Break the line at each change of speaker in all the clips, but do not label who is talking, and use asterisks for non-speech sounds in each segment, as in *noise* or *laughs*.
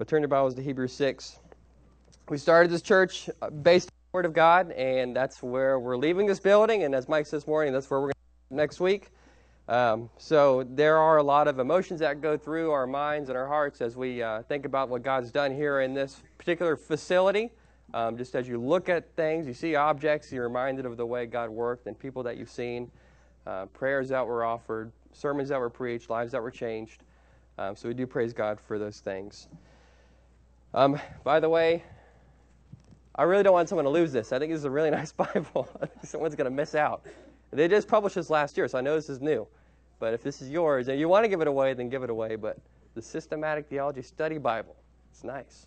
But turn your Bibles to Hebrews 6. We started this church based on the Word of God, and that's where we're leaving this building. And as Mike said this morning, that's where we're going to next week. Um, so there are a lot of emotions that go through our minds and our hearts as we uh, think about what God's done here in this particular facility. Um, just as you look at things, you see objects, you're reminded of the way God worked and people that you've seen, uh, prayers that were offered, sermons that were preached, lives that were changed. Um, so we do praise God for those things. Um, by the way, I really don't want someone to lose this. I think this is a really *laughs* nice Bible. I think someone's going to miss out. They just published this last year, so I know this is new. But if this is yours and you want to give it away, then give it away. But the Systematic Theology Study Bible, it's nice.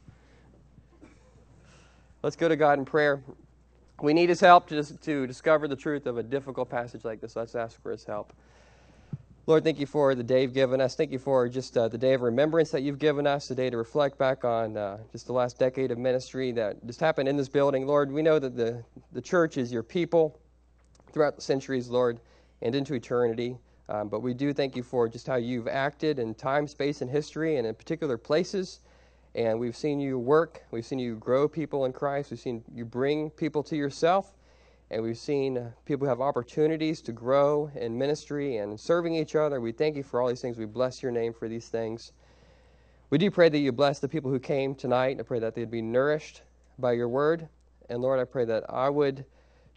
Let's go to God in prayer. We need His help to, to discover the truth of a difficult passage like this. Let's ask for His help. Lord, thank you for the day you've given us. Thank you for just uh, the day of remembrance that you've given us, the day to reflect back on uh, just the last decade of ministry that just happened in this building. Lord, we know that the, the church is your people throughout the centuries, Lord, and into eternity. Um, but we do thank you for just how you've acted in time, space, and history, and in particular places. And we've seen you work. We've seen you grow people in Christ. We've seen you bring people to yourself and we've seen people have opportunities to grow in ministry and serving each other. We thank you for all these things. We bless your name for these things. We do pray that you bless the people who came tonight. I pray that they'd be nourished by your word. And Lord, I pray that I would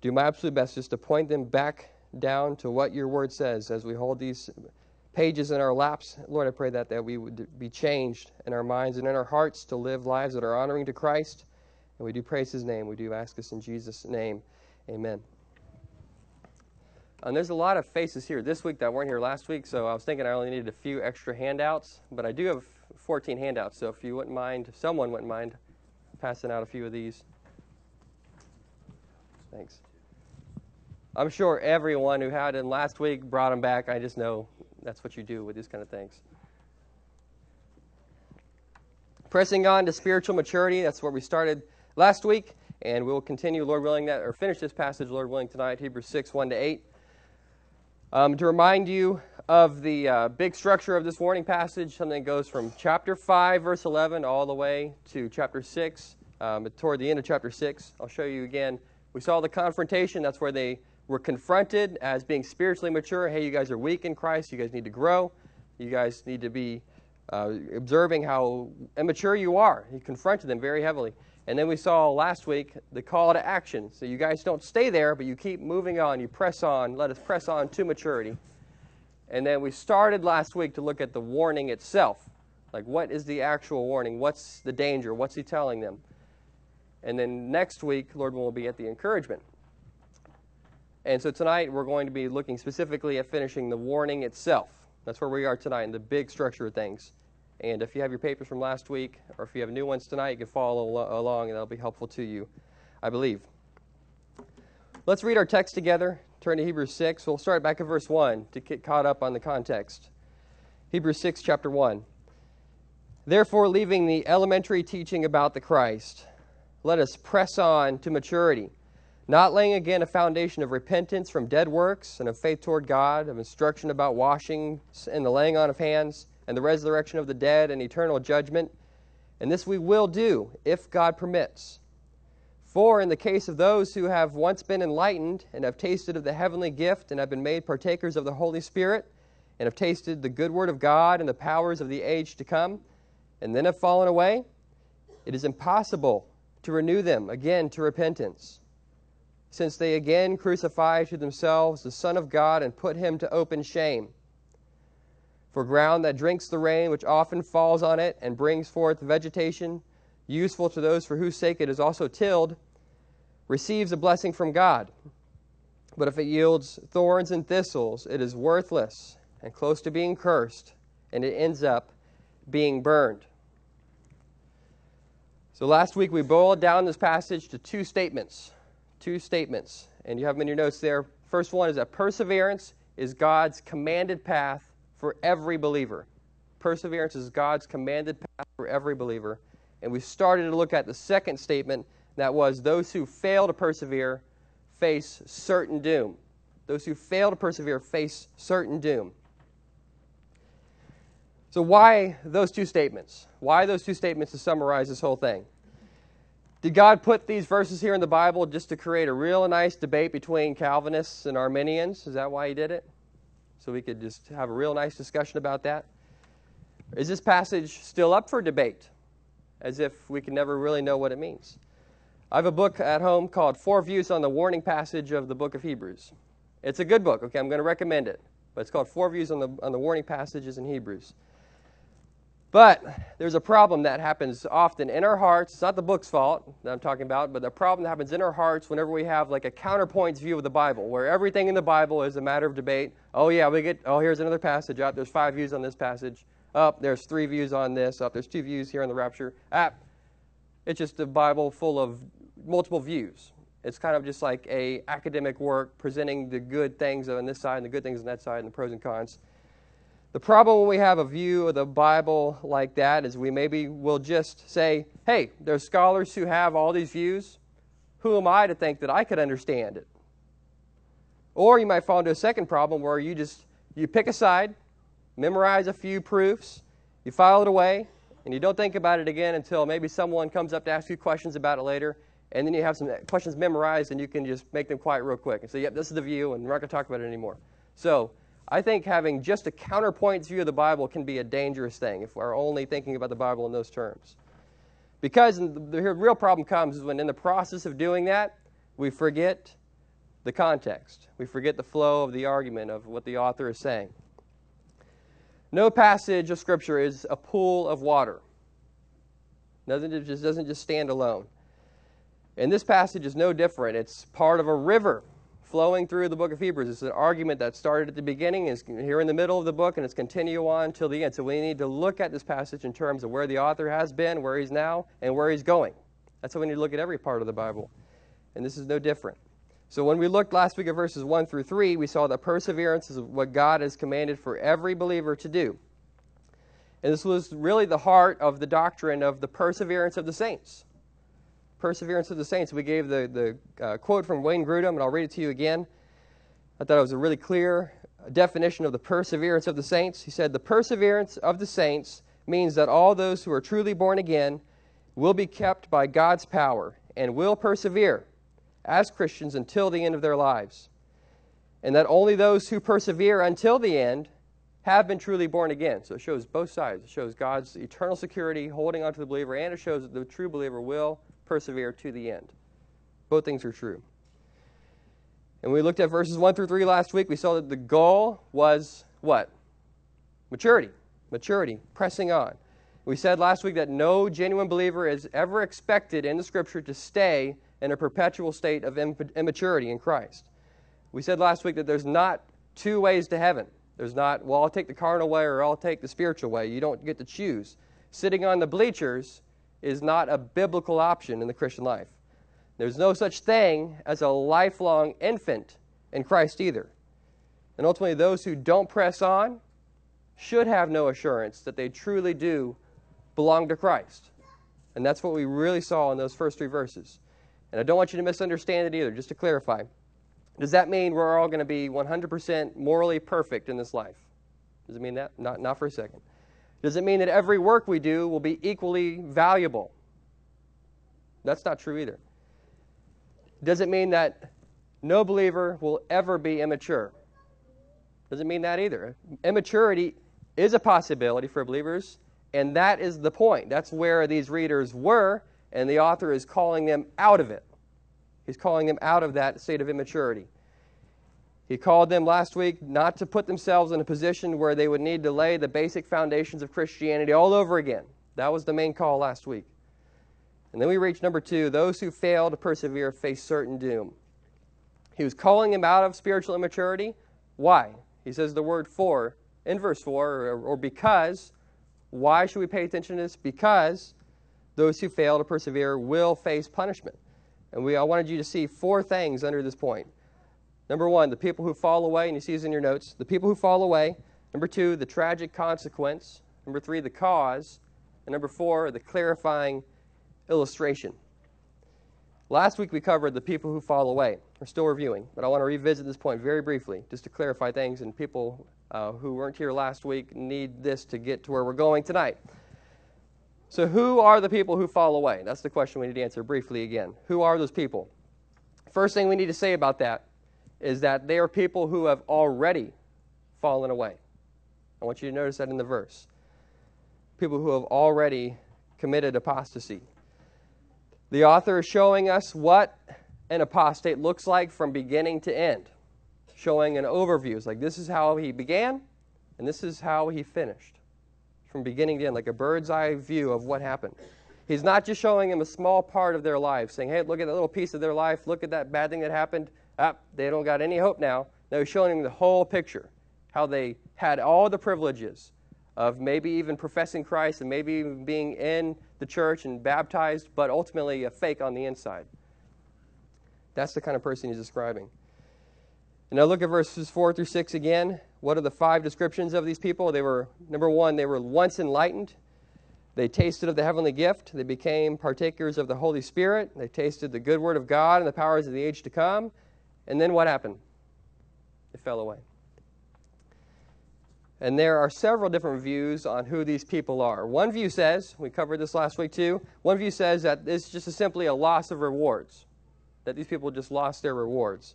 do my absolute best just to point them back down to what your word says as we hold these pages in our laps. Lord, I pray that, that we would be changed in our minds and in our hearts to live lives that are honoring to Christ. And we do praise his name. We do ask this in Jesus' name. Amen. And there's a lot of faces here this week that weren't here last week, so I was thinking I only needed a few extra handouts, but I do have 14 handouts, so if you wouldn't mind, if someone wouldn't mind passing out a few of these. Thanks. I'm sure everyone who had them last week brought them back. I just know that's what you do with these kind of things. Pressing on to spiritual maturity, that's where we started last week. And we will continue, Lord willing, that or finish this passage, Lord willing, tonight, Hebrews 6, 1 to 8. Um, to remind you of the uh, big structure of this warning passage, something goes from chapter 5, verse 11, all the way to chapter 6, um, toward the end of chapter 6. I'll show you again. We saw the confrontation. That's where they were confronted as being spiritually mature. Hey, you guys are weak in Christ. You guys need to grow. You guys need to be uh, observing how immature you are. He confronted them very heavily. And then we saw last week the call to action. So you guys don't stay there, but you keep moving on. You press on. Let us press on to maturity. And then we started last week to look at the warning itself. Like, what is the actual warning? What's the danger? What's he telling them? And then next week, Lord will be at the encouragement. And so tonight, we're going to be looking specifically at finishing the warning itself. That's where we are tonight in the big structure of things. And if you have your papers from last week, or if you have new ones tonight, you can follow along, and that'll be helpful to you, I believe. Let's read our text together. Turn to Hebrews 6. We'll start back at verse 1 to get caught up on the context. Hebrews 6, chapter 1. Therefore, leaving the elementary teaching about the Christ, let us press on to maturity, not laying again a foundation of repentance from dead works and of faith toward God, of instruction about washing and the laying on of hands and the resurrection of the dead and eternal judgment. And this we will do if God permits. For in the case of those who have once been enlightened and have tasted of the heavenly gift and have been made partakers of the Holy Spirit and have tasted the good word of God and the powers of the age to come, and then have fallen away, it is impossible to renew them again to repentance, since they again crucify to themselves the Son of God and put him to open shame. For ground that drinks the rain, which often falls on it and brings forth vegetation, useful to those for whose sake it is also tilled, receives a blessing from God. But if it yields thorns and thistles, it is worthless and close to being cursed, and it ends up being burned. So last week we boiled down this passage to two statements. Two statements. And you have them in your notes there. First one is that perseverance is God's commanded path for every believer. Perseverance is God's commanded path for every believer. And we started to look at the second statement that was those who fail to persevere face certain doom. Those who fail to persevere face certain doom. So, why those two statements? Why those two statements to summarize this whole thing? Did God put these verses here in the Bible just to create a real nice debate between Calvinists and Arminians? Is that why He did it? So we could just have a real nice discussion about that? Is this passage still up for debate? As if we can never really know what it means. I have a book at home called Four Views on the Warning Passage of the Book of Hebrews. It's a good book, okay? I'm going to recommend it. But it's called Four Views on the, on the Warning Passages in Hebrews. But there's a problem that happens often in our hearts. It's not the book's fault that I'm talking about, but the problem that happens in our hearts whenever we have like a counterpoints view of the Bible, where everything in the Bible is a matter of debate. Oh, yeah, we get, oh, here's another passage. Up, there's five views on this passage. Up, there's three views on this. Up, there's two views here on the rapture. Up, it's just a Bible full of multiple views. It's kind of just like a academic work presenting the good things on this side and the good things on that side and the pros and cons. The problem when we have a view of the Bible like that is we maybe will just say, hey, there's scholars who have all these views. Who am I to think that I could understand it? Or you might fall into a second problem where you just you pick a side, memorize a few proofs, you file it away, and you don't think about it again until maybe someone comes up to ask you questions about it later, and then you have some questions memorized and you can just make them quiet real quick and say, yep, this is the view, and we're not going to talk about it anymore. So I think having just a counterpoint view of the Bible can be a dangerous thing if we're only thinking about the Bible in those terms. Because the real problem comes is when in the process of doing that, we forget the context. We forget the flow of the argument of what the author is saying. No passage of Scripture is a pool of water. Doesn't, just doesn't just stand alone. And this passage is no different. It's part of a river flowing through the book of Hebrews. It's an argument that started at the beginning, is here in the middle of the book, and it's continue on till the end. So we need to look at this passage in terms of where the author has been, where he's now, and where he's going. That's how we need to look at every part of the Bible. And this is no different. So when we looked last week at verses 1 through 3, we saw that perseverance is what God has commanded for every believer to do. And this was really the heart of the doctrine of the perseverance of the saints perseverance of the saints. We gave the, the uh, quote from Wayne Grudem, and I'll read it to you again. I thought it was a really clear definition of the perseverance of the saints. He said, The perseverance of the saints means that all those who are truly born again will be kept by God's power and will persevere as Christians until the end of their lives. And that only those who persevere until the end have been truly born again. So it shows both sides. It shows God's eternal security holding on to the believer, and it shows that the true believer will persevere to the end. Both things are true. And we looked at verses 1 through 3 last week. We saw that the goal was what? Maturity. Maturity. Pressing on. We said last week that no genuine believer is ever expected in the Scripture to stay in a perpetual state of immaturity in Christ. We said last week that there's not two ways to heaven. There's not, well, I'll take the carnal way or I'll take the spiritual way. You don't get to choose. Sitting on the bleachers is not a biblical option in the Christian life. There's no such thing as a lifelong infant in Christ either. And ultimately, those who don't press on should have no assurance that they truly do belong to Christ. And that's what we really saw in those first three verses. And I don't want you to misunderstand it either, just to clarify. Does that mean we're all going to be 100% morally perfect in this life? Does it mean that? Not, not for a second. Does it mean that every work we do will be equally valuable? That's not true either. Does it mean that no believer will ever be immature? Doesn't mean that either. Immaturity is a possibility for believers, and that is the point. That's where these readers were, and the author is calling them out of it. He's calling them out of that state of immaturity. He called them last week not to put themselves in a position where they would need to lay the basic foundations of Christianity all over again. That was the main call last week. And then we reach number two those who fail to persevere face certain doom. He was calling them out of spiritual immaturity. Why? He says the word for in verse 4 or, or because. Why should we pay attention to this? Because those who fail to persevere will face punishment. And we, I wanted you to see four things under this point. Number one, the people who fall away, and you see this in your notes. The people who fall away. Number two, the tragic consequence. Number three, the cause. And number four, the clarifying illustration. Last week we covered the people who fall away. We're still reviewing, but I want to revisit this point very briefly just to clarify things and people uh, who weren't here last week need this to get to where we're going tonight. So, who are the people who fall away? That's the question we need to answer briefly again. Who are those people? First thing we need to say about that is that they are people who have already fallen away. I want you to notice that in the verse. People who have already committed apostasy. The author is showing us what an apostate looks like from beginning to end, showing an overview. It's like this is how he began, and this is how he finished, from beginning to end, like a bird's eye view of what happened. He's not just showing them a small part of their life, saying, hey, look at that little piece of their life, look at that bad thing that happened. Ah, they don't got any hope now. No, showing them the whole picture, how they had all the privileges of maybe even professing Christ and maybe even being in the church and baptized, but ultimately a fake on the inside. That's the kind of person he's describing. And now look at verses 4 through 6 again. What are the five descriptions of these people? They were, number one, they were once enlightened. They tasted of the heavenly gift. They became partakers of the Holy Spirit. They tasted the good word of God and the powers of the age to come. And then what happened? It fell away. And there are several different views on who these people are. One view says, we covered this last week too, one view says that it's just simply a loss of rewards that these people just lost their rewards.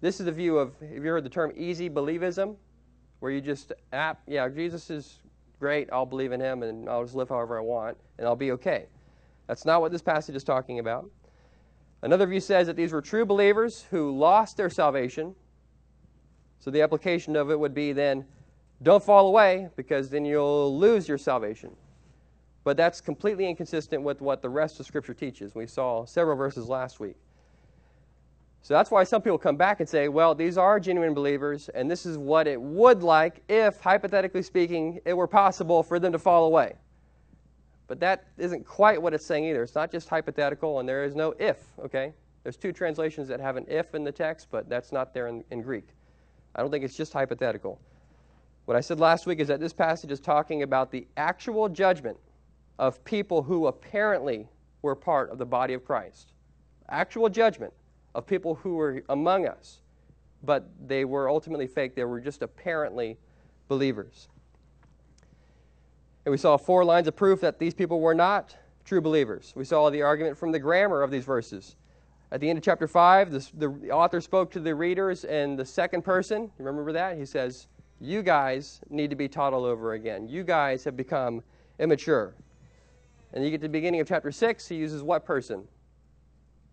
This is the view of, have you heard the term easy believism? Where you just, ah, yeah, Jesus is great, I'll believe in him and I'll just live however I want and I'll be okay. That's not what this passage is talking about. Another view says that these were true believers who lost their salvation. So the application of it would be then, don't fall away because then you'll lose your salvation. But that's completely inconsistent with what the rest of Scripture teaches. We saw several verses last week. So that's why some people come back and say, well, these are genuine believers, and this is what it would like if, hypothetically speaking, it were possible for them to fall away. But that isn't quite what it's saying either. It's not just hypothetical, and there is no if, okay? There's two translations that have an if in the text, but that's not there in, in Greek. I don't think it's just hypothetical. What I said last week is that this passage is talking about the actual judgment of people who apparently were part of the body of Christ. Actual judgment of people who were among us, but they were ultimately fake. They were just apparently believers. And we saw four lines of proof that these people were not true believers. We saw the argument from the grammar of these verses. At the end of chapter 5, this, the author spoke to the readers in the second person. You remember that? He says, You guys need to be taught all over again. You guys have become immature. And you get to the beginning of chapter 6, he uses what person?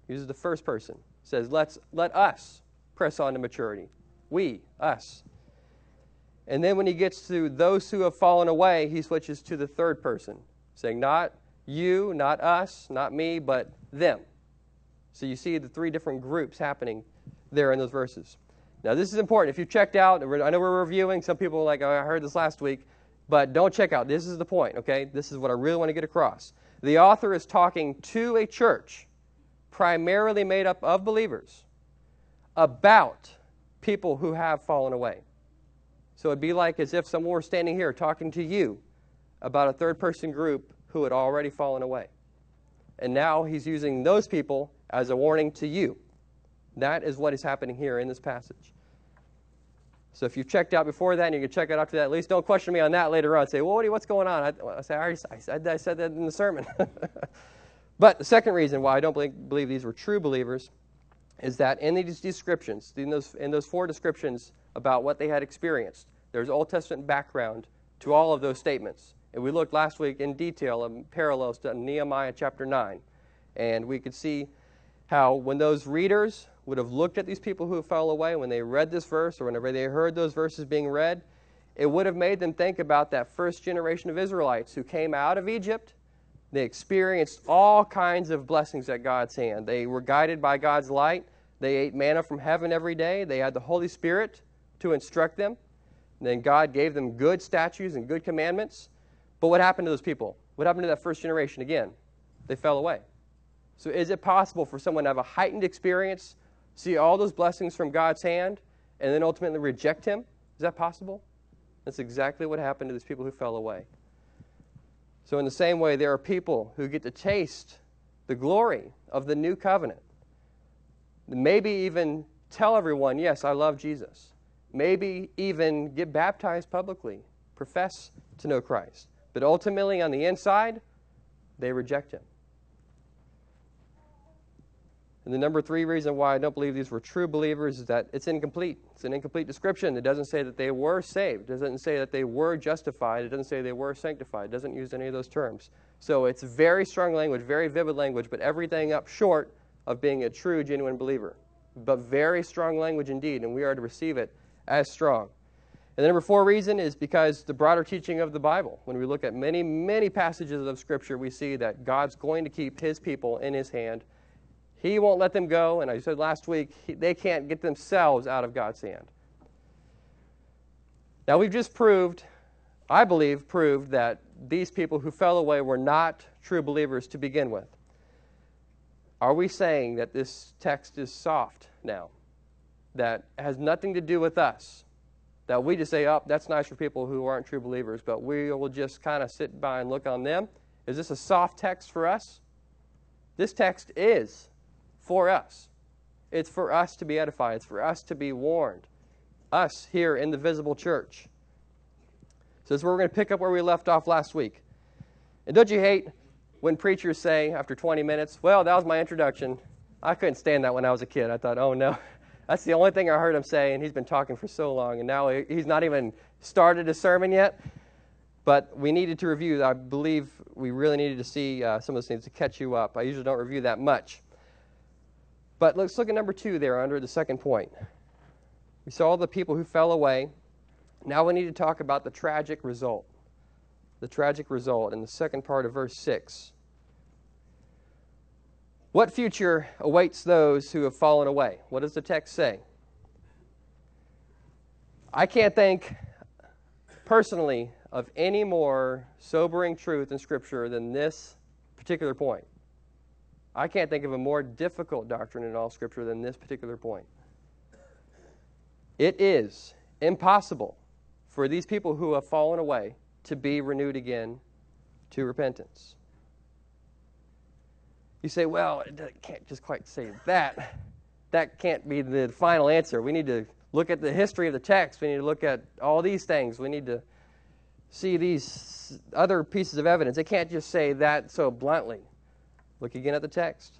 He uses the first person says, Let's, let us press on to maturity. We, us. And then when he gets to those who have fallen away, he switches to the third person, saying, Not you, not us, not me, but them. So you see the three different groups happening there in those verses. Now, this is important. If you checked out, I know we're reviewing, some people are like, oh, I heard this last week, but don't check out. This is the point, okay? This is what I really want to get across. The author is talking to a church primarily made up of believers about people who have fallen away. So it'd be like as if someone were standing here talking to you about a third person group who had already fallen away. And now he's using those people as a warning to you. That is what is happening here in this passage. So if you've checked out before that and you can check it after that, at least don't question me on that later on. Say, well, what's going on? I, I say, I, already, I, said, I said that in the sermon. *laughs* But the second reason why I don't believe these were true believers is that in these descriptions, in those, in those four descriptions about what they had experienced, there's Old Testament background to all of those statements. And we looked last week in detail in parallels to Nehemiah chapter 9. And we could see how when those readers would have looked at these people who fell away, when they read this verse or whenever they heard those verses being read, it would have made them think about that first generation of Israelites who came out of Egypt they experienced all kinds of blessings at God's hand. They were guided by God's light. They ate manna from heaven every day. They had the Holy Spirit to instruct them. And then God gave them good statutes and good commandments. But what happened to those people? What happened to that first generation again? They fell away. So is it possible for someone to have a heightened experience, see all those blessings from God's hand, and then ultimately reject Him? Is that possible? That's exactly what happened to these people who fell away. So, in the same way, there are people who get to taste the glory of the new covenant. Maybe even tell everyone, yes, I love Jesus. maybe even get baptized publicly, profess to know Christ. But ultimately, on the inside, they reject him. And the number three reason why I don't believe these were true believers is that it's incomplete. It's an incomplete description. It doesn't say that they were saved. It doesn't say that they were justified. It doesn't say they were sanctified. It doesn't use any of those terms. So it's very strong language, very vivid language, but everything up short of being a true, genuine believer. But very strong language indeed, and we are to receive it as strong. And the number four reason is because the broader teaching of the Bible. When we look at many, many passages of Scripture, we see that God's going to keep His people in His hand he won't let them go, and I said last week, they can't get themselves out of God's hand. Now, we've just proved, I believe, proved that these people who fell away were not true believers to begin with. Are we saying that this text is soft now? That has nothing to do with us? That we just say, oh, that's nice for people who aren't true believers, but we will just kind of sit by and look on them? Is this a soft text for us? This text is for us. It's for us to be edified, it's for us to be warned. Us here in the visible church. So this is where we're going to pick up where we left off last week. And don't you hate when preachers say after 20 minutes, well, that was my introduction. I couldn't stand that when I was a kid. I thought, oh no, *laughs* that's the only thing I heard him say, and he's been talking for so long, and now he's not even started a sermon yet. But we needed to review. I believe we really needed to see uh, some of those things to catch you up. I usually don't review that much. But let's look at number two there under the second point. We saw the people who fell away. Now we need to talk about the tragic result. The tragic result in the second part of verse 6. What future awaits those who have fallen away? What does the text say? I can't think personally of any more sobering truth in Scripture than this particular point. I can't think of a more difficult doctrine in all Scripture than this particular point. It is impossible for these people who have fallen away to be renewed again to repentance. You say, well, it can't just quite say that. That can't be the final answer. We need to look at the history of the text. We need to look at all these things. We need to see these other pieces of evidence. It can't just say that so bluntly. Look again at the text.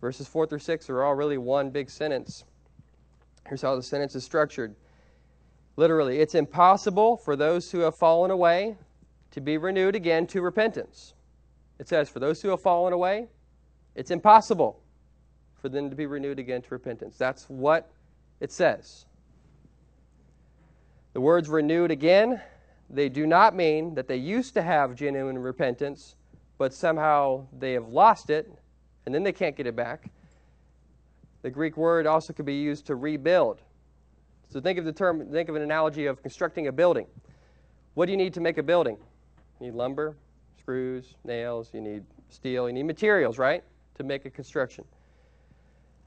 Verses 4 through 6 are all really one big sentence. Here's how the sentence is structured. Literally, it's impossible for those who have fallen away to be renewed again to repentance. It says, for those who have fallen away, it's impossible for them to be renewed again to repentance. That's what it says. The words renewed again, they do not mean that they used to have genuine repentance but somehow they have lost it, and then they can't get it back. The Greek word also could be used to rebuild. So think of the term, think of an analogy of constructing a building. What do you need to make a building? You need lumber, screws, nails, you need steel, you need materials, right? To make a construction.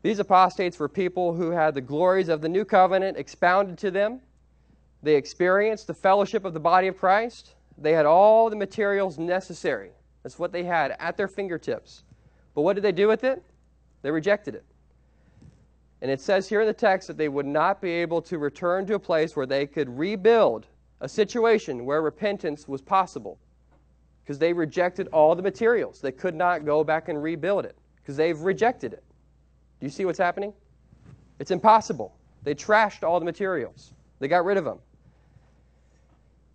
These apostates were people who had the glories of the new covenant expounded to them. They experienced the fellowship of the body of Christ. They had all the materials necessary that's what they had at their fingertips. But what did they do with it? They rejected it. And it says here in the text that they would not be able to return to a place where they could rebuild a situation where repentance was possible because they rejected all the materials. They could not go back and rebuild it because they've rejected it. Do you see what's happening? It's impossible. They trashed all the materials, they got rid of them.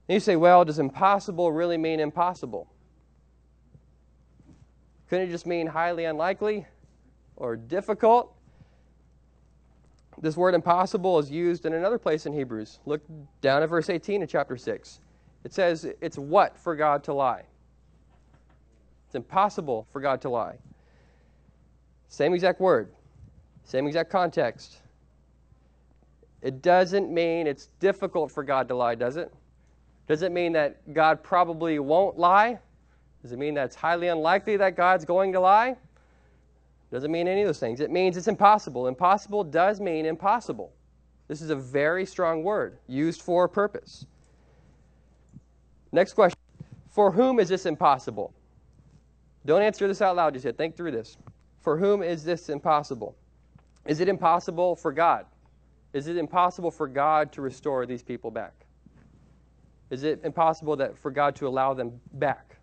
And you say, well, does impossible really mean impossible? Couldn't it just mean highly unlikely or difficult? This word impossible is used in another place in Hebrews. Look down at verse 18 of chapter 6. It says, It's what for God to lie? It's impossible for God to lie. Same exact word, same exact context. It doesn't mean it's difficult for God to lie, does it? Does it mean that God probably won't lie? Does it mean that it's highly unlikely that God's going to lie? Doesn't mean any of those things. It means it's impossible. Impossible does mean impossible. This is a very strong word used for a purpose. Next question For whom is this impossible? Don't answer this out loud just yet. Think through this. For whom is this impossible? Is it impossible for God? Is it impossible for God to restore these people back? Is it impossible that for God to allow them back?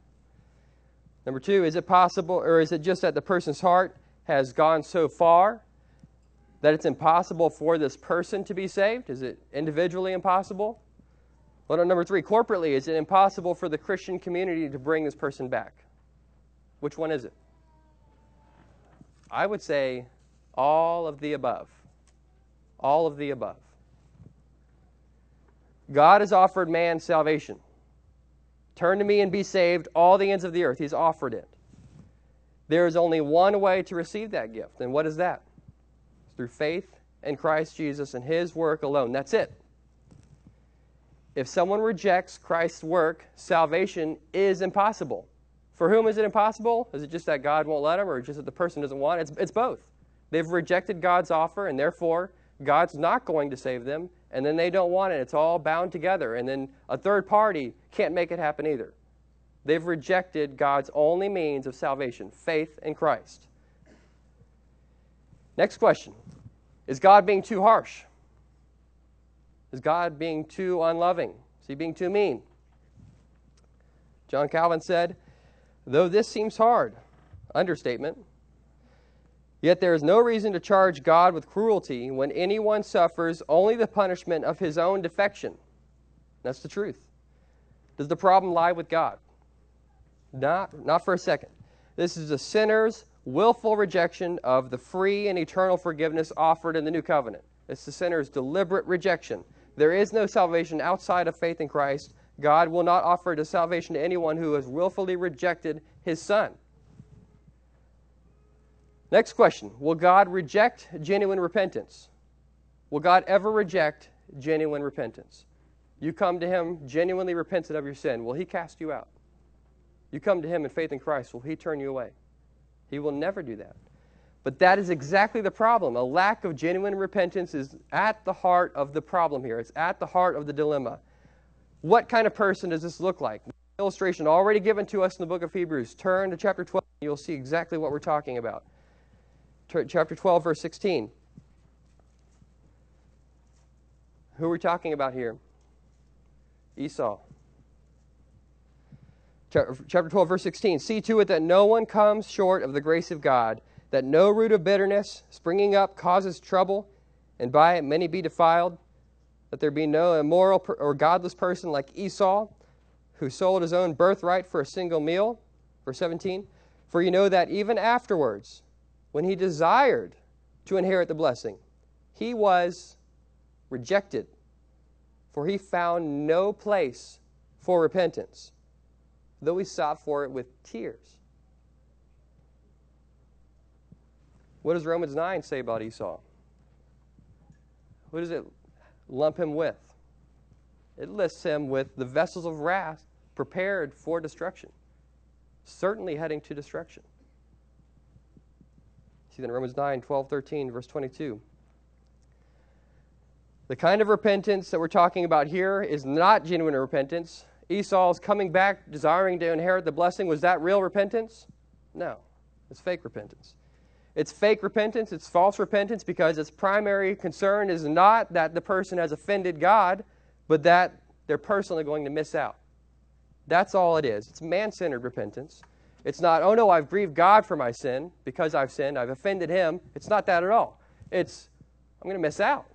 Number two, is it possible, or is it just that the person's heart has gone so far that it's impossible for this person to be saved? Is it individually impossible? Well, number three, corporately, is it impossible for the Christian community to bring this person back? Which one is it? I would say all of the above. All of the above. God has offered man salvation. Turn to me and be saved, all the ends of the earth. He's offered it. There is only one way to receive that gift. And what is that? It's through faith in Christ Jesus and his work alone. That's it. If someone rejects Christ's work, salvation is impossible. For whom is it impossible? Is it just that God won't let them, or just that the person doesn't want it? It's, it's both. They've rejected God's offer, and therefore God's not going to save them, and then they don't want it. It's all bound together, and then a third party can't make it happen either. They've rejected God's only means of salvation faith in Christ. Next question Is God being too harsh? Is God being too unloving? Is he being too mean? John Calvin said, Though this seems hard, understatement, yet there is no reason to charge God with cruelty when anyone suffers only the punishment of his own defection. That's the truth. Does the problem lie with God? Not, not for a second. This is a sinner's willful rejection of the free and eternal forgiveness offered in the new covenant. It's the sinner's deliberate rejection. There is no salvation outside of faith in Christ. God will not offer the salvation to anyone who has willfully rejected his Son. Next question Will God reject genuine repentance? Will God ever reject genuine repentance? You come to Him genuinely repentant of your sin. Will He cast you out? You come to Him in faith in Christ. Will He turn you away? He will never do that. But that is exactly the problem. A lack of genuine repentance is at the heart of the problem here. It's at the heart of the dilemma. What kind of person does this look like? Illustration already given to us in the book of Hebrews. Turn to chapter 12, and you'll see exactly what we're talking about. Chapter 12, verse 16. Who are we talking about here? Esau. Chapter 12, verse 16. See to it that no one comes short of the grace of God, that no root of bitterness springing up causes trouble, and by it many be defiled, that there be no immoral or godless person like Esau, who sold his own birthright for a single meal. Verse 17. For you know that even afterwards, when he desired to inherit the blessing, he was rejected, for he found no place for repentance though he sought for it with tears. What does Romans 9 say about Esau? What does it lump him with? It lists him with the vessels of wrath prepared for destruction, certainly heading to destruction. See that in Romans 9, 12, 13, verse 22. The kind of repentance that we're talking about here is not genuine repentance. Esau's coming back, desiring to inherit the blessing, was that real repentance? No. It's fake repentance. It's fake repentance, it's false repentance because its primary concern is not that the person has offended God, but that they're personally going to miss out. That's all it is. It's man centered repentance. It's not, oh no, I've grieved God for my sin because I've sinned, I've offended Him. It's not that at all. It's, I'm going to miss out.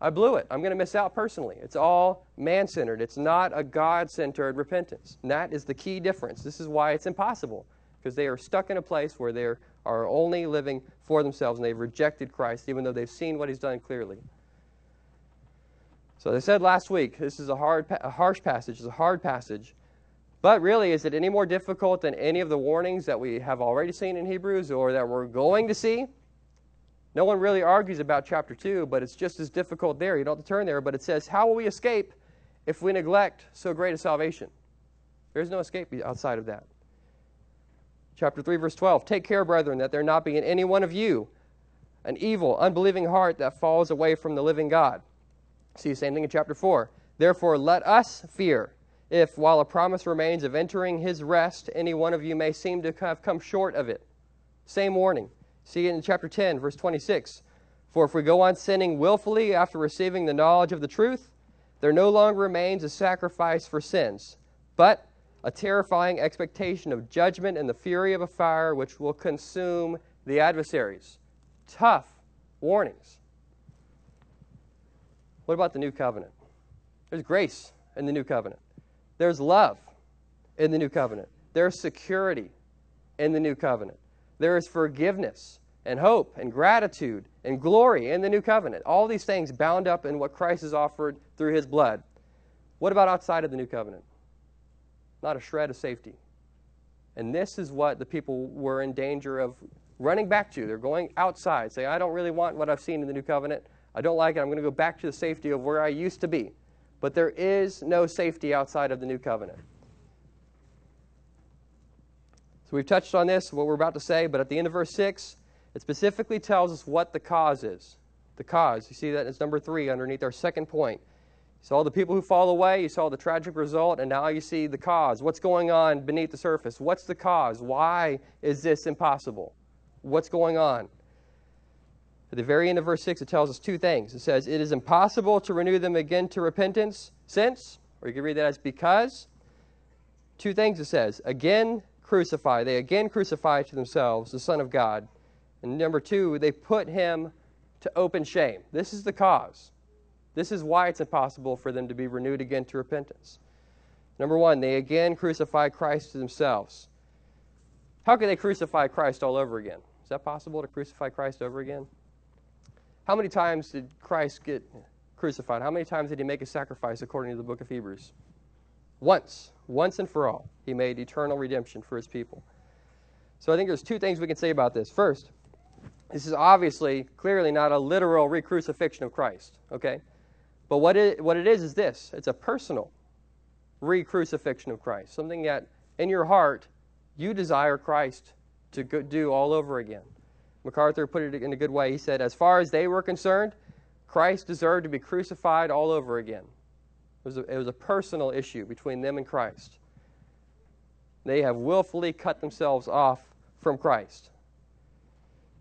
I blew it. I'm going to miss out personally. It's all man centered. It's not a God centered repentance. And that is the key difference. This is why it's impossible, because they are stuck in a place where they are only living for themselves and they've rejected Christ, even though they've seen what He's done clearly. So, they said last week, this is a, hard, a harsh passage. It's a hard passage. But really, is it any more difficult than any of the warnings that we have already seen in Hebrews or that we're going to see? No one really argues about chapter 2, but it's just as difficult there. You don't have to turn there, but it says, How will we escape if we neglect so great a salvation? There's no escape outside of that. Chapter 3, verse 12 Take care, brethren, that there not be in any one of you an evil, unbelieving heart that falls away from the living God. See, the same thing in chapter 4. Therefore, let us fear, if while a promise remains of entering his rest, any one of you may seem to have come short of it. Same warning. See it in chapter 10, verse 26. For if we go on sinning willfully after receiving the knowledge of the truth, there no longer remains a sacrifice for sins, but a terrifying expectation of judgment and the fury of a fire which will consume the adversaries. Tough warnings. What about the new covenant? There's grace in the new covenant, there's love in the new covenant, there's security in the new covenant, there is forgiveness and hope and gratitude and glory in the new covenant. All these things bound up in what Christ has offered through his blood. What about outside of the new covenant? Not a shred of safety. And this is what the people were in danger of running back to. They're going outside, say, I don't really want what I've seen in the new covenant. I don't like it. I'm going to go back to the safety of where I used to be. But there is no safety outside of the new covenant. So we've touched on this, what we're about to say, but at the end of verse 6, it specifically tells us what the cause is. The cause. You see that it's number three underneath our second point. You saw the people who fall away, you saw the tragic result, and now you see the cause. What's going on beneath the surface? What's the cause? Why is this impossible? What's going on? At the very end of verse 6, it tells us two things. It says, It is impossible to renew them again to repentance since, or you can read that as because. Two things it says. Again, crucify. They again crucify to themselves the Son of God and number two, they put him to open shame. This is the cause. This is why it's impossible for them to be renewed again to repentance. Number one, they again crucify Christ to themselves. How can they crucify Christ all over again? Is that possible to crucify Christ over again? How many times did Christ get crucified? How many times did he make a sacrifice according to the book of Hebrews? Once. Once and for all. He made eternal redemption for his people. So I think there's two things we can say about this. First, this is obviously, clearly not a literal re-crucifixion of Christ, okay? But what it, what it is is this it's a personal re-crucifixion of Christ, something that in your heart you desire Christ to do all over again. MacArthur put it in a good way. He said, as far as they were concerned, Christ deserved to be crucified all over again. It was a, it was a personal issue between them and Christ. They have willfully cut themselves off from Christ.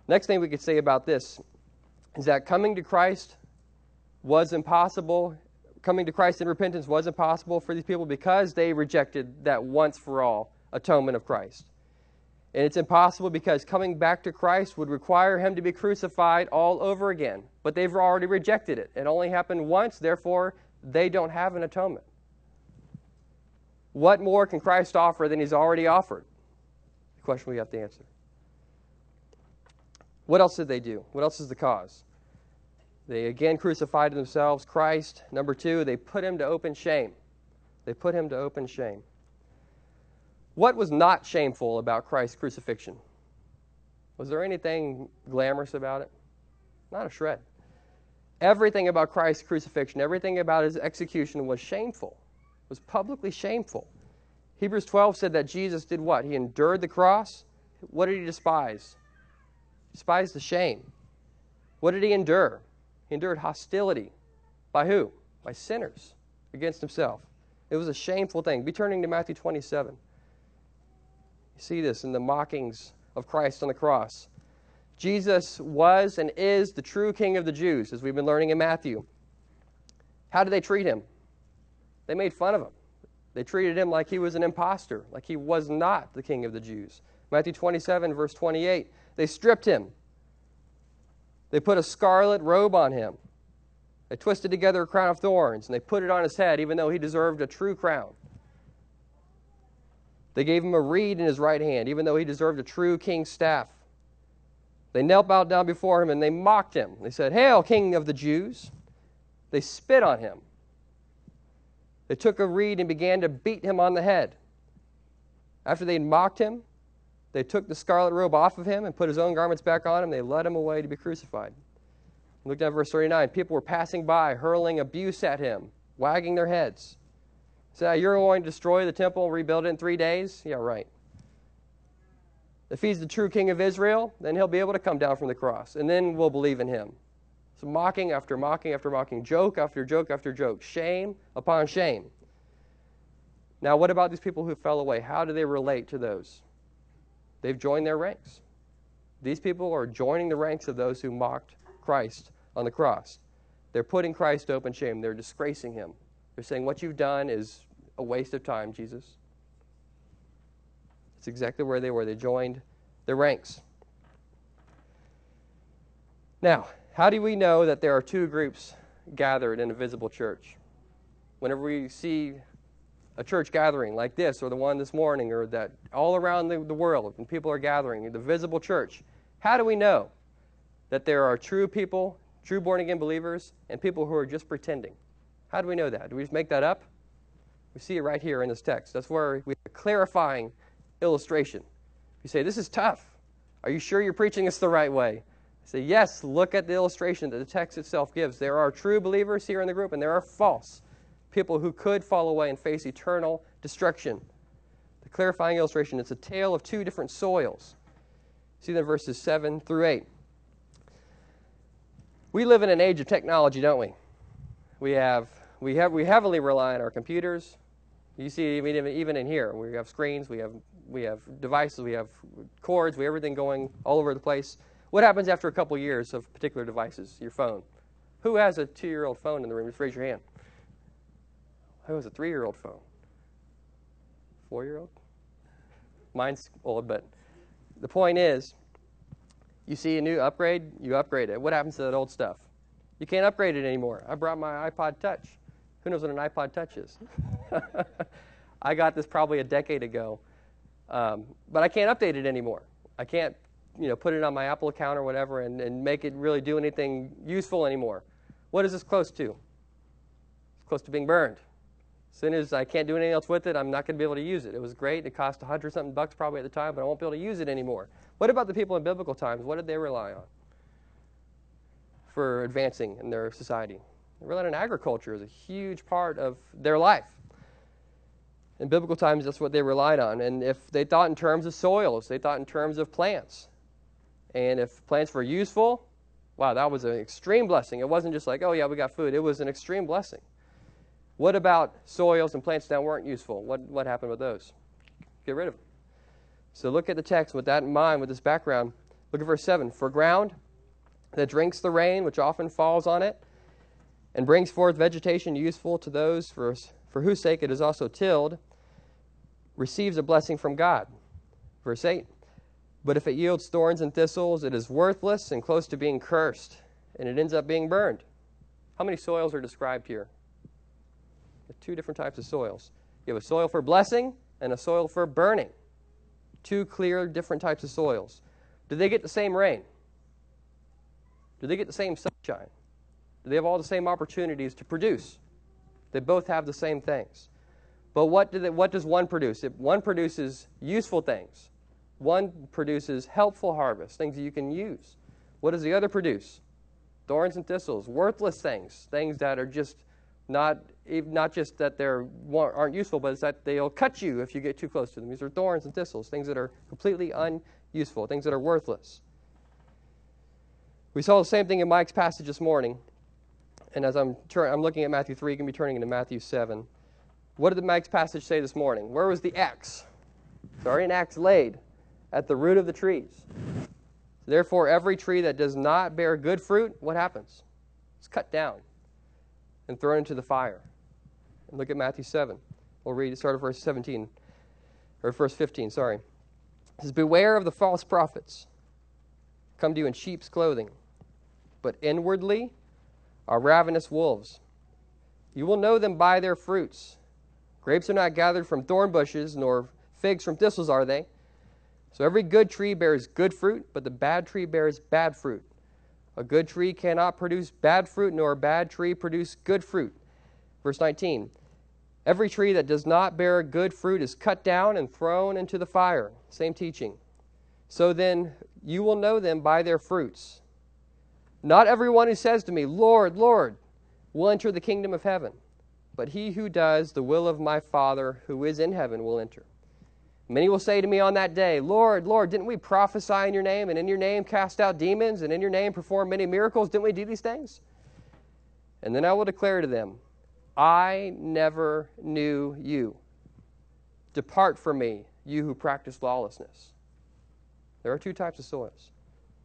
Next thing we could say about this is that coming to Christ was impossible. Coming to Christ in repentance was impossible for these people because they rejected that once for all atonement of Christ. And it's impossible because coming back to Christ would require him to be crucified all over again. But they've already rejected it. It only happened once, therefore, they don't have an atonement. What more can Christ offer than he's already offered? The question we have to answer. What else did they do? What else is the cause? They again crucified themselves Christ. Number two, they put him to open shame. They put him to open shame. What was not shameful about Christ's crucifixion? Was there anything glamorous about it? Not a shred. Everything about Christ's crucifixion, everything about his execution was shameful, was publicly shameful. Hebrews 12 said that Jesus did what? He endured the cross. What did he despise? despised the shame. What did he endure? He endured hostility. By who? By sinners against himself. It was a shameful thing. Be turning to Matthew 27. You see this in the mockings of Christ on the cross. Jesus was and is the true King of the Jews, as we've been learning in Matthew. How did they treat him? They made fun of him. They treated him like he was an impostor, like he was not the King of the Jews. Matthew 27, verse 28. They stripped him. They put a scarlet robe on him. They twisted together a crown of thorns and they put it on his head, even though he deserved a true crown. They gave him a reed in his right hand, even though he deserved a true king's staff. They knelt bowed down before him and they mocked him. They said, Hail, King of the Jews! They spit on him. They took a reed and began to beat him on the head. After they'd mocked him, they took the scarlet robe off of him and put his own garments back on him. They led him away to be crucified. Look down verse 39. People were passing by, hurling abuse at him, wagging their heads. Say, uh, You're going to destroy the temple and rebuild it in three days? Yeah, right. If he's the true king of Israel, then he'll be able to come down from the cross, and then we'll believe in him. So, mocking after mocking after mocking, joke after joke after joke, shame upon shame. Now, what about these people who fell away? How do they relate to those? They've joined their ranks. These people are joining the ranks of those who mocked Christ on the cross. They're putting Christ open shame. They're disgracing him. They're saying, What you've done is a waste of time, Jesus. It's exactly where they were. They joined their ranks. Now, how do we know that there are two groups gathered in a visible church? Whenever we see a church gathering like this, or the one this morning, or that all around the, the world, and people are gathering, the visible church, how do we know that there are true people, true born again believers, and people who are just pretending? How do we know that? Do we just make that up? We see it right here in this text. That's where we have a clarifying illustration. You say, This is tough. Are you sure you're preaching this the right way? I say, Yes, look at the illustration that the text itself gives. There are true believers here in the group, and there are false people who could fall away and face eternal destruction. The clarifying illustration it's a tale of two different soils. See in verses 7 through 8. We live in an age of technology, don't we? We have we have we heavily rely on our computers. You see, even even in here, we have screens, we have we have devices, we have cords, we have everything going all over the place. What happens after a couple years of particular devices? Your phone. Who has a two-year-old phone in the room? Just raise your hand. Who has a three-year-old phone? Four-year-old? Mine's old, but the point is, you see a new upgrade, you upgrade it. What happens to that old stuff? You can't upgrade it anymore. I brought my iPod Touch. Who knows what an iPod Touch is? *laughs* I got this probably a decade ago, um, but I can't update it anymore. I can't, you know, put it on my Apple account or whatever and, and make it really do anything useful anymore. What is this close to? It's close to being burned. As soon as I can't do anything else with it, I'm not going to be able to use it. It was great. It cost a 100 something bucks probably at the time, but I won't be able to use it anymore. What about the people in biblical times? What did they rely on for advancing in their society? Relied on agriculture as a huge part of their life. In biblical times, that's what they relied on. And if they thought in terms of soils, they thought in terms of plants. And if plants were useful, wow, that was an extreme blessing. It wasn't just like, oh, yeah, we got food. It was an extreme blessing. What about soils and plants that weren't useful? What, what happened with those? Get rid of them. So look at the text with that in mind, with this background. Look at verse 7. For ground that drinks the rain, which often falls on it, and brings forth vegetation useful to those for, for whose sake it is also tilled, receives a blessing from God. Verse 8. But if it yields thorns and thistles, it is worthless and close to being cursed, and it ends up being burned. How many soils are described here? two different types of soils. You have a soil for blessing and a soil for burning. Two clear, different types of soils. Do they get the same rain? Do they get the same sunshine? They have all the same opportunities to produce? They both have the same things. But what, do they, what does one produce? One produces useful things. One produces helpful harvest, things that you can use. What does the other produce? Thorns and thistles, worthless things, things that are just not, not just that they aren't useful, but it's that they'll cut you if you get too close to them. These are thorns and thistles, things that are completely unuseful, things that are worthless. We saw the same thing in Mike's passage this morning. And as I'm, tur- I'm looking at Matthew 3, you can be turning into Matthew 7. What did the Mike's passage say this morning? Where was the axe? Sorry, an axe laid at the root of the trees. Therefore, every tree that does not bear good fruit, what happens? It's cut down and thrown into the fire. And look at Matthew 7. We'll read, it start at verse 17, or verse 15, sorry. It says, Beware of the false prophets, come to you in sheep's clothing, but inwardly are ravenous wolves. You will know them by their fruits. Grapes are not gathered from thorn bushes, nor figs from thistles are they. So every good tree bears good fruit, but the bad tree bears bad fruit. A good tree cannot produce bad fruit, nor a bad tree produce good fruit. Verse 19 Every tree that does not bear good fruit is cut down and thrown into the fire. Same teaching. So then you will know them by their fruits. Not everyone who says to me, Lord, Lord, will enter the kingdom of heaven, but he who does the will of my Father who is in heaven will enter. Many will say to me on that day, Lord, Lord, didn't we prophesy in your name, and in your name cast out demons, and in your name perform many miracles? Didn't we do these things? And then I will declare to them, I never knew you. Depart from me, you who practice lawlessness. There are two types of soils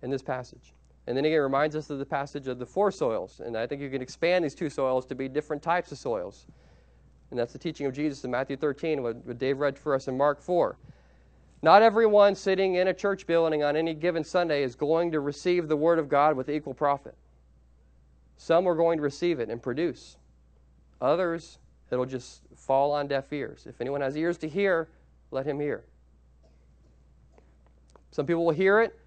in this passage And then again, it reminds us of the passage of the four soils. And I think you can expand these two soils to be different types of soils. And that's the teaching of Jesus in Matthew 13, what Dave read for us in Mark 4. Not everyone sitting in a church building on any given Sunday is going to receive the Word of God with equal profit. Some are going to receive it and produce. Others, it'll just fall on deaf ears. If anyone has ears to hear, let him hear. Some people will hear it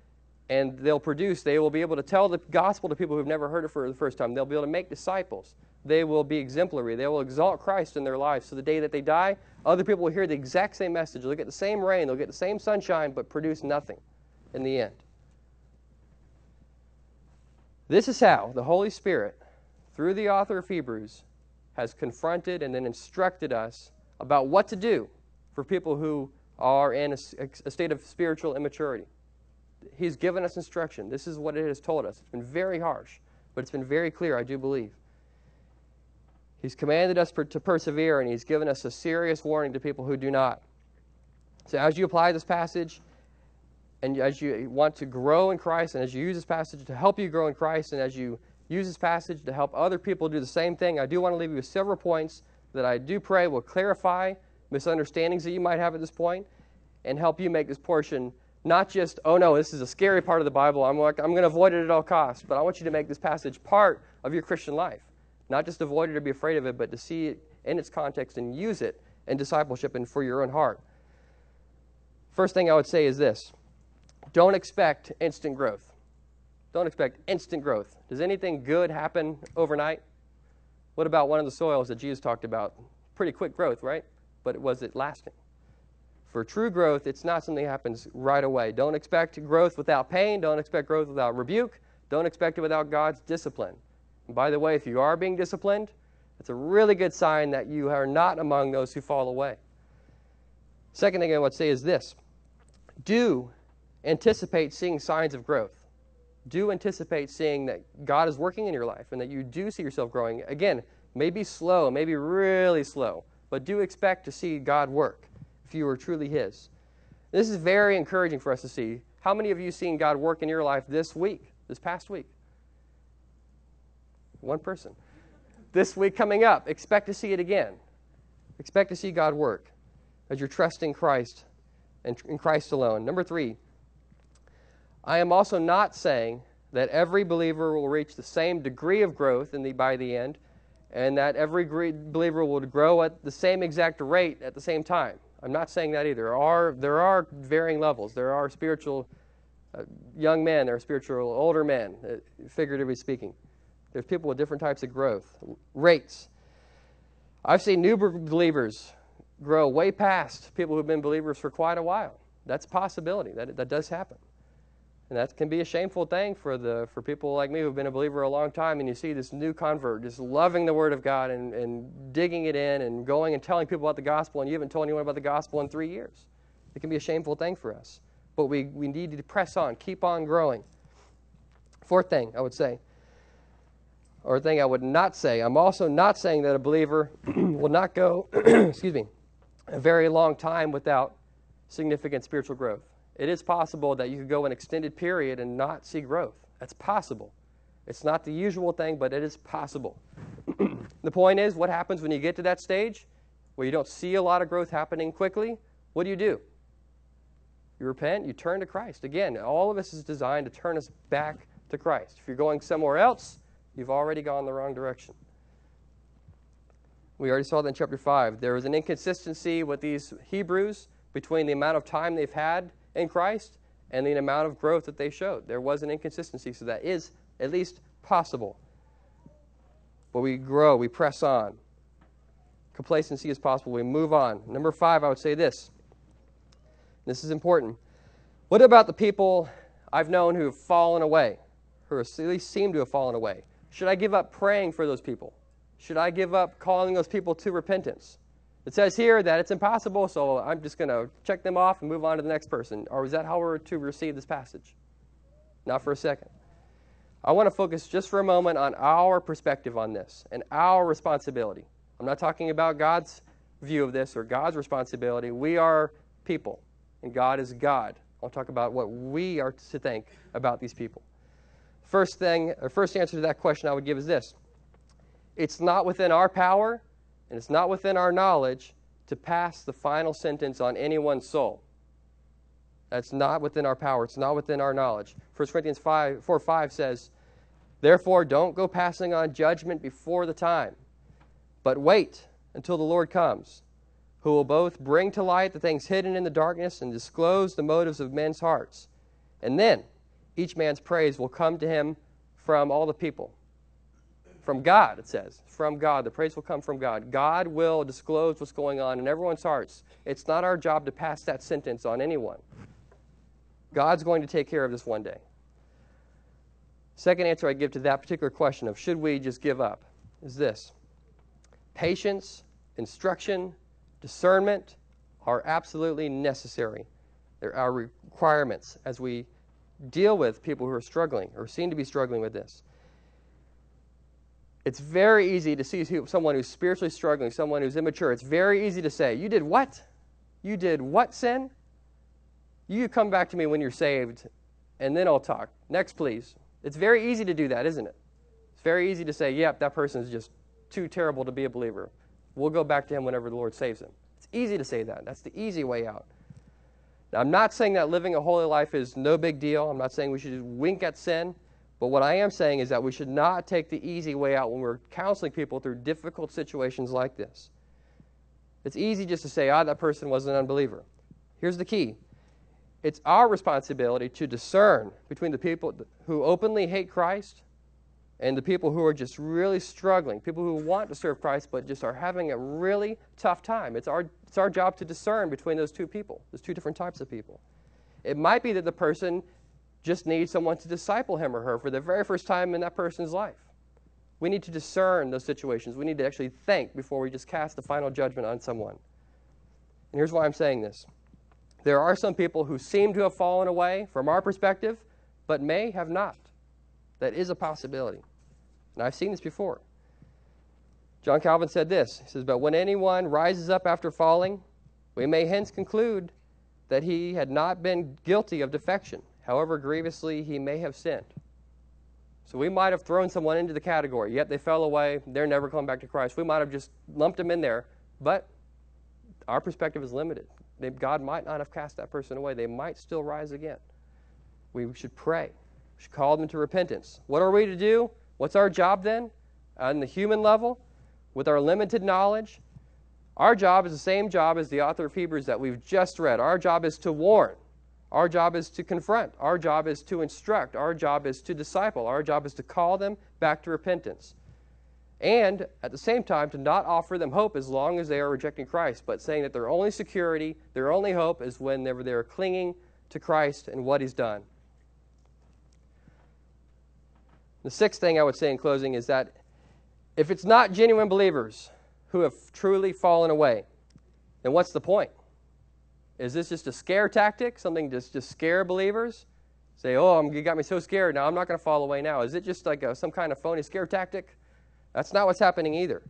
and they'll produce. They will be able to tell the gospel to people who've never heard it for the first time. They'll be able to make disciples. They will be exemplary. They will exalt Christ in their lives. So the day that they die, other people will hear the exact same message. They'll get the same rain, they'll get the same sunshine, but produce nothing in the end. This is how the Holy Spirit, through the author of Hebrews, has confronted and then instructed us about what to do for people who are in a, a state of spiritual immaturity. He's given us instruction. This is what it has told us. It's been very harsh, but it's been very clear, I do believe. He's commanded us per, to persevere, and He's given us a serious warning to people who do not. So, as you apply this passage, and as you want to grow in Christ, and as you use this passage to help you grow in Christ, and as you use this passage to help other people do the same thing, I do want to leave you with several points that I do pray will clarify misunderstandings that you might have at this point and help you make this portion not just, oh no, this is a scary part of the Bible, I'm, like, I'm going to avoid it at all costs, but I want you to make this passage part of your Christian life. Not just avoid it or be afraid of it, but to see it in its context and use it in discipleship and for your own heart. First thing I would say is this don't expect instant growth. Don't expect instant growth. Does anything good happen overnight? What about one of the soils that Jesus talked about? Pretty quick growth, right? But was it lasting? For true growth, it's not something that happens right away. Don't expect growth without pain. Don't expect growth without rebuke. Don't expect it without God's discipline. And by the way, if you are being disciplined, it's a really good sign that you are not among those who fall away. Second thing I would say is this do anticipate seeing signs of growth. Do anticipate seeing that God is working in your life and that you do see yourself growing. Again, maybe slow, maybe really slow, but do expect to see God work if you are truly His. This is very encouraging for us to see. How many of you seen God work in your life this week, this past week? One person. This week coming up, expect to see it again. Expect to see God work as you're trusting Christ and in Christ alone. Number three, I am also not saying that every believer will reach the same degree of growth the, by the end, and that every believer will grow at the same exact rate at the same time. I'm not saying that either. There are, there are varying levels. There are spiritual uh, young men, there are spiritual older men, uh, figuratively speaking. There's people with different types of growth rates. I've seen new believers grow way past people who've been believers for quite a while. That's a possibility. That, that does happen. And that can be a shameful thing for, the, for people like me who've been a believer a long time, and you see this new convert just loving the Word of God and, and digging it in and going and telling people about the gospel, and you haven't told anyone about the gospel in three years. It can be a shameful thing for us. But we, we need to press on, keep on growing. Fourth thing I would say, or thing I would not say, I'm also not saying that a believer *clears throat* will not go, *clears throat* excuse me, a very long time without significant spiritual growth. It is possible that you could go an extended period and not see growth. That's possible. It's not the usual thing, but it is possible. *clears throat* the point is, what happens when you get to that stage where you don't see a lot of growth happening quickly? What do you do? You repent, you turn to Christ. Again, all of this is designed to turn us back to Christ. If you're going somewhere else, you've already gone the wrong direction. We already saw that in chapter 5. There was an inconsistency with these Hebrews between the amount of time they've had in Christ and the amount of growth that they showed. There was an inconsistency, so that is at least possible. But we grow, we press on. Complacency is possible, we move on. Number five, I would say this. This is important. What about the people I've known who have fallen away, who at least seem to have fallen away? Should I give up praying for those people? Should I give up calling those people to repentance? It says here that it's impossible, so I'm just going to check them off and move on to the next person. Or is that how we're to receive this passage? Not for a second. I want to focus just for a moment on our perspective on this and our responsibility. I'm not talking about God's view of this or God's responsibility. We are people, and God is God. I'll talk about what we are to think about these people. First thing, or first answer to that question I would give is this it's not within our power and it's not within our knowledge to pass the final sentence on anyone's soul. That's not within our power. It's not within our knowledge. 1 Corinthians 5, 4 5 says, Therefore, don't go passing on judgment before the time, but wait until the Lord comes, who will both bring to light the things hidden in the darkness and disclose the motives of men's hearts. And then each man's praise will come to him from all the people. From God, it says. From God. The praise will come from God. God will disclose what's going on in everyone's hearts. It's not our job to pass that sentence on anyone. God's going to take care of this one day. Second answer I give to that particular question of should we just give up is this patience, instruction, discernment are absolutely necessary. They're our requirements as we deal with people who are struggling or seem to be struggling with this. It's very easy to see someone who's spiritually struggling, someone who's immature. It's very easy to say, You did what? You did what sin? You come back to me when you're saved, and then I'll talk. Next, please. It's very easy to do that, isn't it? It's very easy to say, Yep, that person is just too terrible to be a believer. We'll go back to him whenever the Lord saves him. It's easy to say that. That's the easy way out. Now, I'm not saying that living a holy life is no big deal. I'm not saying we should just wink at sin. But what I am saying is that we should not take the easy way out when we're counseling people through difficult situations like this. It's easy just to say, ah, that person was an unbeliever. Here's the key it's our responsibility to discern between the people who openly hate Christ and the people who are just really struggling, people who want to serve Christ but just are having a really tough time. It's our, it's our job to discern between those two people, those two different types of people. It might be that the person just needs someone to disciple him or her for the very first time in that person's life. We need to discern those situations. We need to actually think before we just cast the final judgment on someone. And here's why I'm saying this there are some people who seem to have fallen away from our perspective, but may have not. That is a possibility. And I've seen this before. John Calvin said this He says, But when anyone rises up after falling, we may hence conclude that he had not been guilty of defection, however grievously he may have sinned. So we might have thrown someone into the category, yet they fell away, they're never coming back to Christ. We might have just lumped them in there, but our perspective is limited. God might not have cast that person away. They might still rise again. We should pray. We should call them to repentance. What are we to do? What's our job then? On the human level, with our limited knowledge, our job is the same job as the author of Hebrews that we've just read. Our job is to warn. Our job is to confront. Our job is to instruct. Our job is to disciple. Our job is to call them back to repentance and at the same time to not offer them hope as long as they are rejecting Christ, but saying that their only security, their only hope is whenever they are clinging to Christ and what He's done. The sixth thing I would say in closing is that if it's not genuine believers who have truly fallen away, then what's the point? Is this just a scare tactic, something to just scare believers? Say, oh, you got me so scared, now I'm not going to fall away now. Is it just like a, some kind of phony scare tactic? That's not what's happening either.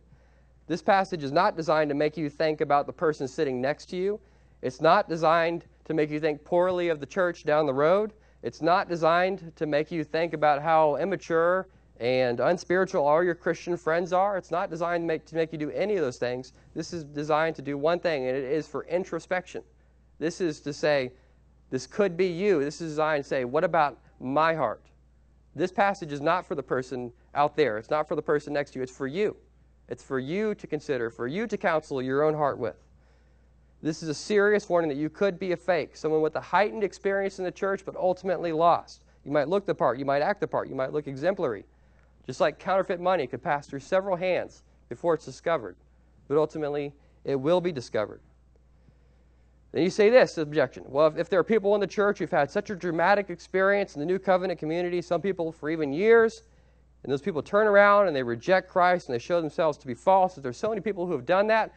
This passage is not designed to make you think about the person sitting next to you. It's not designed to make you think poorly of the church down the road. It's not designed to make you think about how immature and unspiritual all your Christian friends are. It's not designed to make, to make you do any of those things. This is designed to do one thing, and it is for introspection. This is to say, this could be you. This is designed to say, what about my heart? This passage is not for the person out there. It's not for the person next to you. It's for you. It's for you to consider, for you to counsel your own heart with. This is a serious warning that you could be a fake, someone with a heightened experience in the church, but ultimately lost. You might look the part, you might act the part, you might look exemplary. Just like counterfeit money could pass through several hands before it's discovered, but ultimately it will be discovered. Then you say this objection. Well, if, if, there are people in the church who've had such a dramatic experience in the new covenant community, some people for even years, and those people turn around and they reject Christ and they show themselves to be false, if there's so many people who have done that,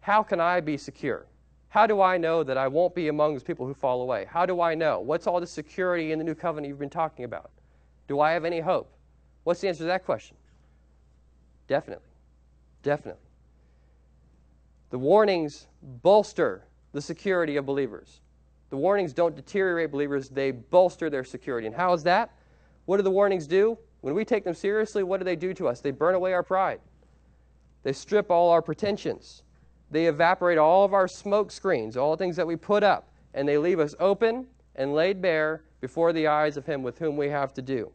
how can I be secure? How do I know that I won't be among those people who fall away? How do I know? What's all the security in the new covenant you've been talking about? Do I have any hope? What's the answer to that question? Definitely. Definitely. The warnings bolster the security of believers. The warnings don't deteriorate believers, they bolster their security. And how is that? What do the warnings do? When we take them seriously, what do they do to us? They burn away our pride. They strip all our pretensions. They evaporate all of our smoke screens, all the things that we put up, and they leave us open and laid bare before the eyes of Him with whom we have to do.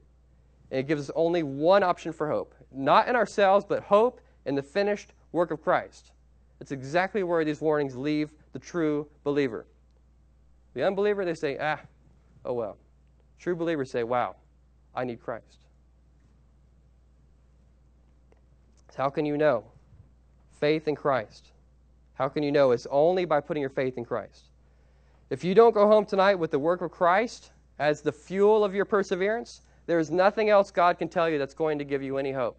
And it gives us only one option for hope not in ourselves, but hope in the finished work of Christ. That's exactly where these warnings leave the true believer. The unbeliever, they say, ah, oh well. True believers say, wow, I need Christ. How can you know? Faith in Christ. How can you know? It's only by putting your faith in Christ. If you don't go home tonight with the work of Christ as the fuel of your perseverance, there is nothing else God can tell you that's going to give you any hope.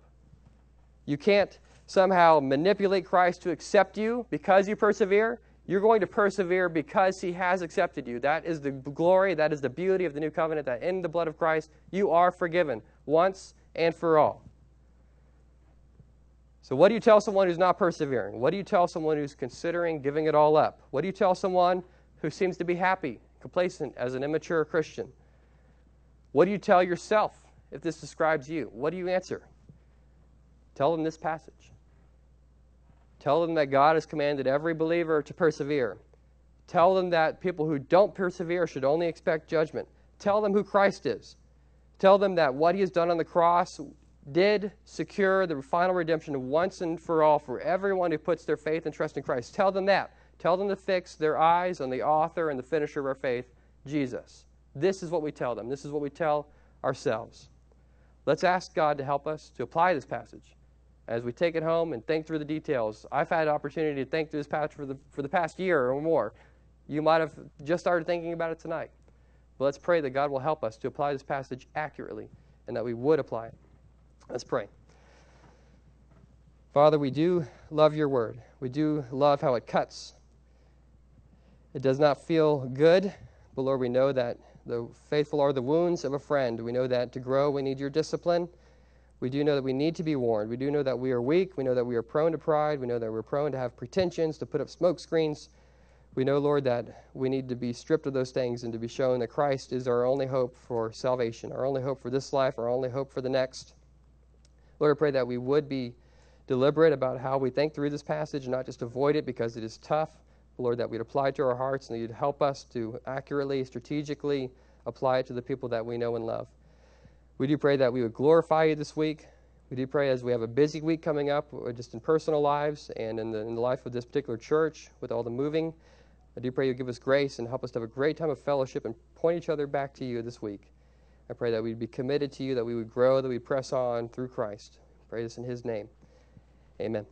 You can't somehow manipulate Christ to accept you because you persevere. You're going to persevere because he has accepted you. That is the glory, that is the beauty of the new covenant, that in the blood of Christ, you are forgiven once and for all. So, what do you tell someone who's not persevering? What do you tell someone who's considering giving it all up? What do you tell someone who seems to be happy, complacent as an immature Christian? What do you tell yourself if this describes you? What do you answer? Tell them this passage. Tell them that God has commanded every believer to persevere. Tell them that people who don't persevere should only expect judgment. Tell them who Christ is. Tell them that what he has done on the cross did secure the final redemption once and for all for everyone who puts their faith and trust in Christ. Tell them that. Tell them to fix their eyes on the author and the finisher of our faith, Jesus. This is what we tell them. This is what we tell ourselves. Let's ask God to help us to apply this passage as we take it home and think through the details. I've had opportunity to think through this passage for the, for the past year or more. You might have just started thinking about it tonight. But let's pray that God will help us to apply this passage accurately and that we would apply it. Let's pray. Father, we do love your word. We do love how it cuts. It does not feel good, but Lord, we know that the faithful are the wounds of a friend. We know that to grow, we need your discipline. We do know that we need to be warned. We do know that we are weak. We know that we are prone to pride. We know that we're prone to have pretensions, to put up smoke screens. We know, Lord, that we need to be stripped of those things and to be shown that Christ is our only hope for salvation, our only hope for this life, our only hope for the next. Lord, I pray that we would be deliberate about how we think through this passage and not just avoid it because it is tough. Lord, that we'd apply it to our hearts and that you'd help us to accurately, strategically apply it to the people that we know and love. We do pray that we would glorify you this week. We do pray as we have a busy week coming up, uh, just in personal lives and in the, in the life of this particular church with all the moving. I do pray you give us grace and help us to have a great time of fellowship and point each other back to you this week. I pray that we'd be committed to you, that we would grow, that we press on through Christ. I pray this in his name. Amen.